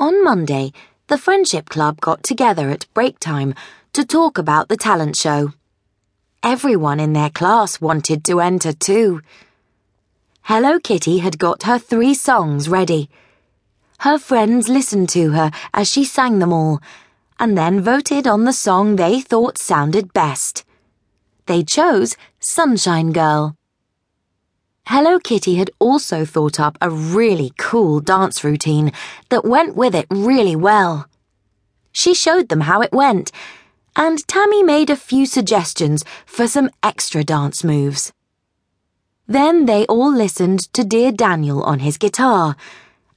On Monday, the Friendship Club got together at break time to talk about the talent show. Everyone in their class wanted to enter too. Hello Kitty had got her three songs ready. Her friends listened to her as she sang them all, and then voted on the song they thought sounded best. They chose Sunshine Girl. Hello Kitty had also thought up a really cool dance routine that went with it really well. She showed them how it went, and Tammy made a few suggestions for some extra dance moves. Then they all listened to Dear Daniel on his guitar,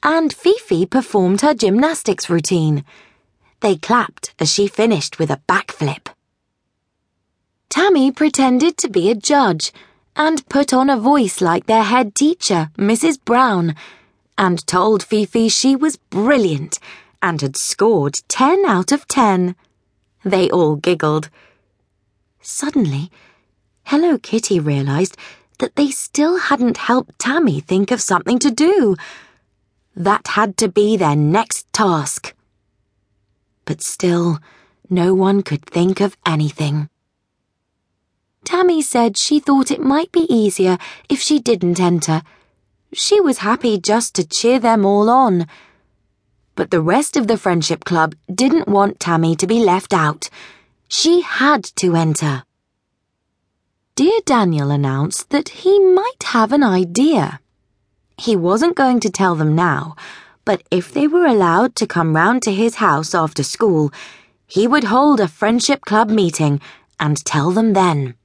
and Fifi performed her gymnastics routine. They clapped as she finished with a backflip. Tammy pretended to be a judge and put on a voice like their head teacher, Mrs. Brown, and told Fifi she was brilliant and had scored 10 out of 10. They all giggled. Suddenly, Hello Kitty realized that they still hadn't helped Tammy think of something to do. That had to be their next task. But still, no one could think of anything. Tammy said she thought it might be easier if she didn't enter. She was happy just to cheer them all on. But the rest of the Friendship Club didn't want Tammy to be left out. She had to enter. Dear Daniel announced that he might have an idea. He wasn't going to tell them now, but if they were allowed to come round to his house after school, he would hold a Friendship Club meeting and tell them then.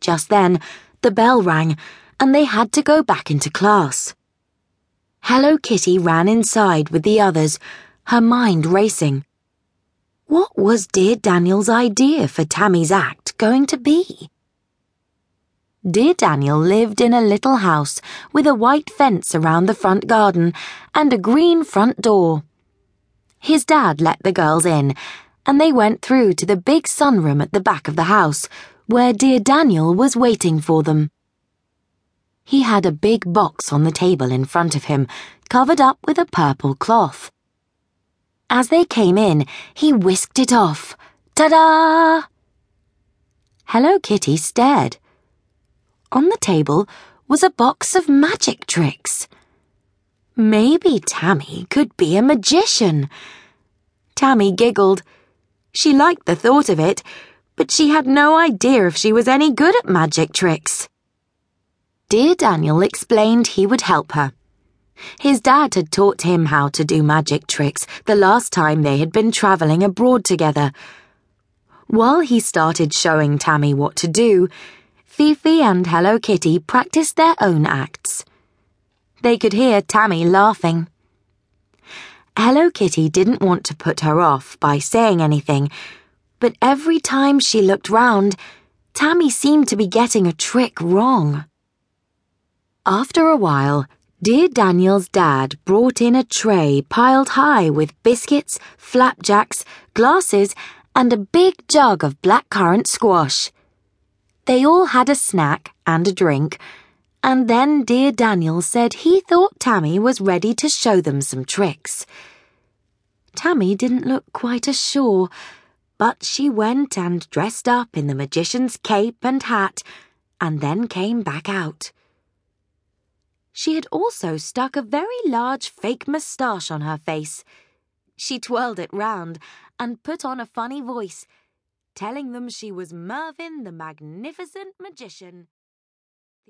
Just then, the bell rang, and they had to go back into class. Hello Kitty ran inside with the others, her mind racing. What was dear Daniel's idea for Tammy's act going to be? Dear Daniel lived in a little house with a white fence around the front garden and a green front door. His dad let the girls in, and they went through to the big sunroom at the back of the house, where dear Daniel was waiting for them. He had a big box on the table in front of him, covered up with a purple cloth. As they came in, he whisked it off. Ta-da! Hello Kitty stared. On the table was a box of magic tricks. Maybe Tammy could be a magician. Tammy giggled. She liked the thought of it, but she had no idea if she was any good at magic tricks. Dear Daniel explained he would help her. His dad had taught him how to do magic tricks the last time they had been travelling abroad together. While he started showing Tammy what to do, Fifi and Hello Kitty practiced their own acts. They could hear Tammy laughing. Hello Kitty didn't want to put her off by saying anything but every time she looked round, Tammy seemed to be getting a trick wrong. After a while, dear Daniel's dad brought in a tray piled high with biscuits, flapjacks, glasses, and a big jug of blackcurrant squash. They all had a snack and a drink, and then dear Daniel said he thought Tammy was ready to show them some tricks. Tammy didn't look quite as sure but she went and dressed up in the magician's cape and hat, and then came back out. She had also stuck a very large fake moustache on her face. She twirled it round and put on a funny voice, telling them she was Mervyn the Magnificent Magician.